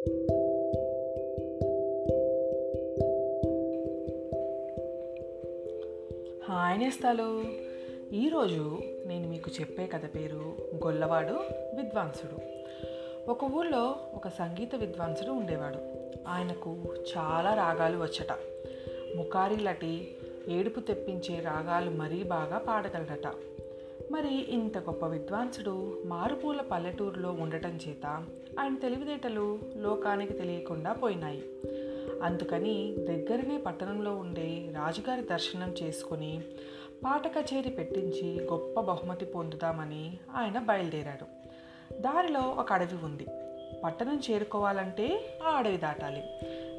Hi నేస్తాలు. ఈరోజు నేను మీకు చెప్పే కథ పేరు గొల్లవాడు విద్వాంసుడు. ఒక ఊళ్ళో ఒక సంగీత విద్వాంసుడు ఉండేవాడు. ఆయనకు చాలా రాగాలు వచ్చట. ముఖారిలటి ఏడుపు తెప్పించే రాగాలు మరీ బాగా పాడగలడట. మరి ఇంత గొప్ప విద్వాంసుడు మారుపూల పల్లెటూరులో ఉండటం చేత ఆయన తెలివితేటలు లోకానికి తెలియకుండా పోయినాయి. అందుకని దగ్గరనే పట్టణంలో ఉండే రాజుగారి దర్శనం చేసుకుని పాట కచేరీ పెట్టించి గొప్ప బహుమతి పొందుదామని ఆయన బయలుదేరాడు. దారిలో ఒక అడవి ఉంది. పట్టణం చేరుకోవాలంటే ఆ అడవి దాటాలి.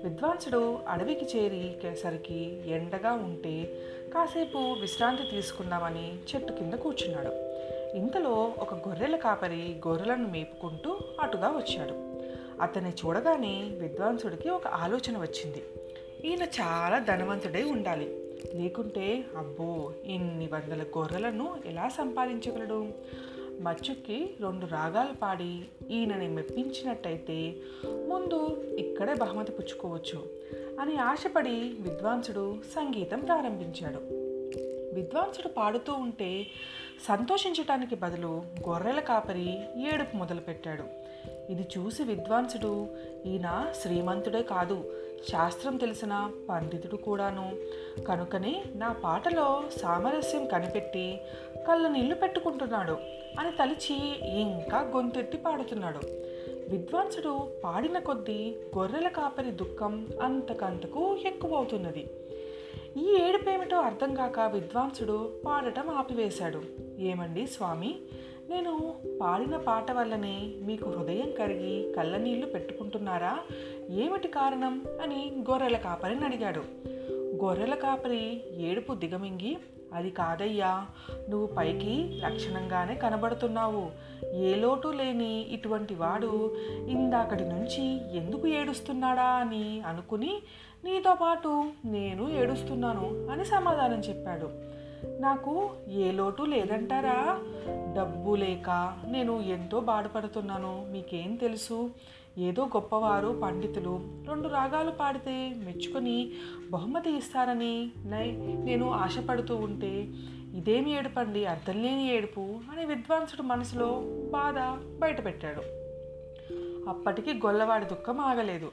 విద్వాంసుడు అడవికి చేరిసరికి ఎండగా ఉంటే కాసేపు విశ్రాంతి తీసుకుందామని చెట్టు కింద కూర్చున్నాడు. ఇంతలో ఒక గొర్రెల కాపరి గొర్రెలను మేపుకుంటూ అటుగా వచ్చాడు. అతన్ని చూడగానే విద్వాంసుడికి ఒక ఆలోచన వచ్చింది. ఈయన చాలా ధనవంతుడై ఉండాలి. లేకుంటే అబ్బో ఇన్ని వందల గొర్రెలను ఎలా సంపాదించగలడు? మచ్చుక్కి రెండు రాగాలు పాడి ఈయనని మెప్పించినట్టయితే ముందు ఇక్కడే బహుమతి పుచ్చుకోవచ్చు అని ఆశపడి విద్వాంసుడు సంగీతం ప్రారంభించాడు. విద్వాంసుడు పాడుతూ ఉంటే సంతోషించటానికి బదులు గొర్రెల కాపరి ఏడుపు మొదలుపెట్టాడు. ఇది చూసి విద్వాంసుడు ఈయన శ్రీమంతుడే కాదు శాస్త్రం తెలిసిన పండితుడు కూడాను. కనుకనే నా పాటలో సామరస్యం కనిపెట్టి కళ్ళ నీళ్ళు పెట్టుకుంటున్నాడు అని తలిచి ఇంకా గొంతెత్తి పాడుతున్నాడు. విద్వాంసుడు పాడిన కొద్దీ గొర్రెల కాపరి దుఃఖం అంతకంతకు ఎక్కువవుతున్నది. ఈ ఏడుపేమిటో అర్థం కాక విద్వాంసుడు పాడటం ఆపివేశాడు. ఏమండి స్వామి? నేను పాడిన పాట వల్లనే మీకు హృదయం కరిగి కళ్ళనీళ్ళు పెట్టుకుంటున్నారా? ఏమిటి కారణం? అని గొర్రెల కాపరిని అడిగాడు. గొర్రెల కాపరి ఏడుపు దిగమింగి అది కాదయ్యా నువ్వు పైకి లక్షణంగానే కనబడుతున్నావు. ఏ లోటు లేని ఇటువంటి వాడు ఇందాకటి నుంచి ఎందుకు ఏడుస్తున్నాడా అని అనుకుని నీతో పాటు నేను ఏడుస్తున్నాను అని సమాధానం చెప్పాడు. నాకు ఏ లోటు లేదంటారా? డబ్బు లేక నేను ఎంతో బాధపడుతున్నాను. మీకేం తెలుసు? ఏదో గొప్పవారు పండితులు రెండు రాగాలు పాడితే మెచ్చుకొని బహుమతి ఇస్తారని నై నేను ఆశపడుతూ ఉంటే ఇదేమి ఏడుపండి? అర్థం లేని ఏడుపు అని విద్వాంసుడు మనసులో బాధ బయటపెట్టాడు. అప్పటికి గొల్లవాడి దుఃఖం ఆగలేదు.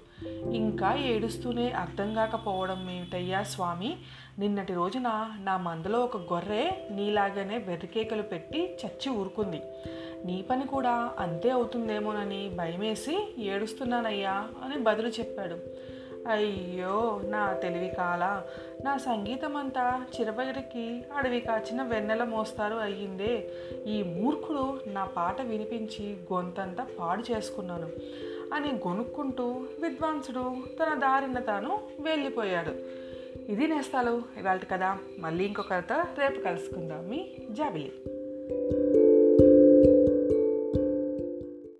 ఇంకా ఏడుస్తూనే అర్థం కాకపోవడం ఏమిటయ్యా స్వామి? నిన్నటి రోజున నా మందులో ఒక గొర్రె నీలాగానే వెర్రికేకలు పెట్టి చచ్చి ఊరుకుంది. నీ పని కూడా అంతే అవుతుందేమోనని భయమేసి ఏడుస్తున్నానయ్యా అని బదులు చెప్పాడు. అయ్యో నా తెలివి కాల. నా సంగీతం అంతా చిరబగిరికి అడవి కాచిన వెన్నెల మోస్తారు అయ్యిందే. ఈ మూర్ఖుడు నా పాట వినిపించి గొంతంతా పాడు చేసుకున్నాను అని గొనుక్కుంటూ విద్వాంసుడు తన దారిన తాను వెళ్ళిపోయాడు. ఇది నేస్తాలు ఇవాళ కదా మళ్ళీ ఇంకొకరితో రేపు కలుసుకుందాం. మీ జాబిలి.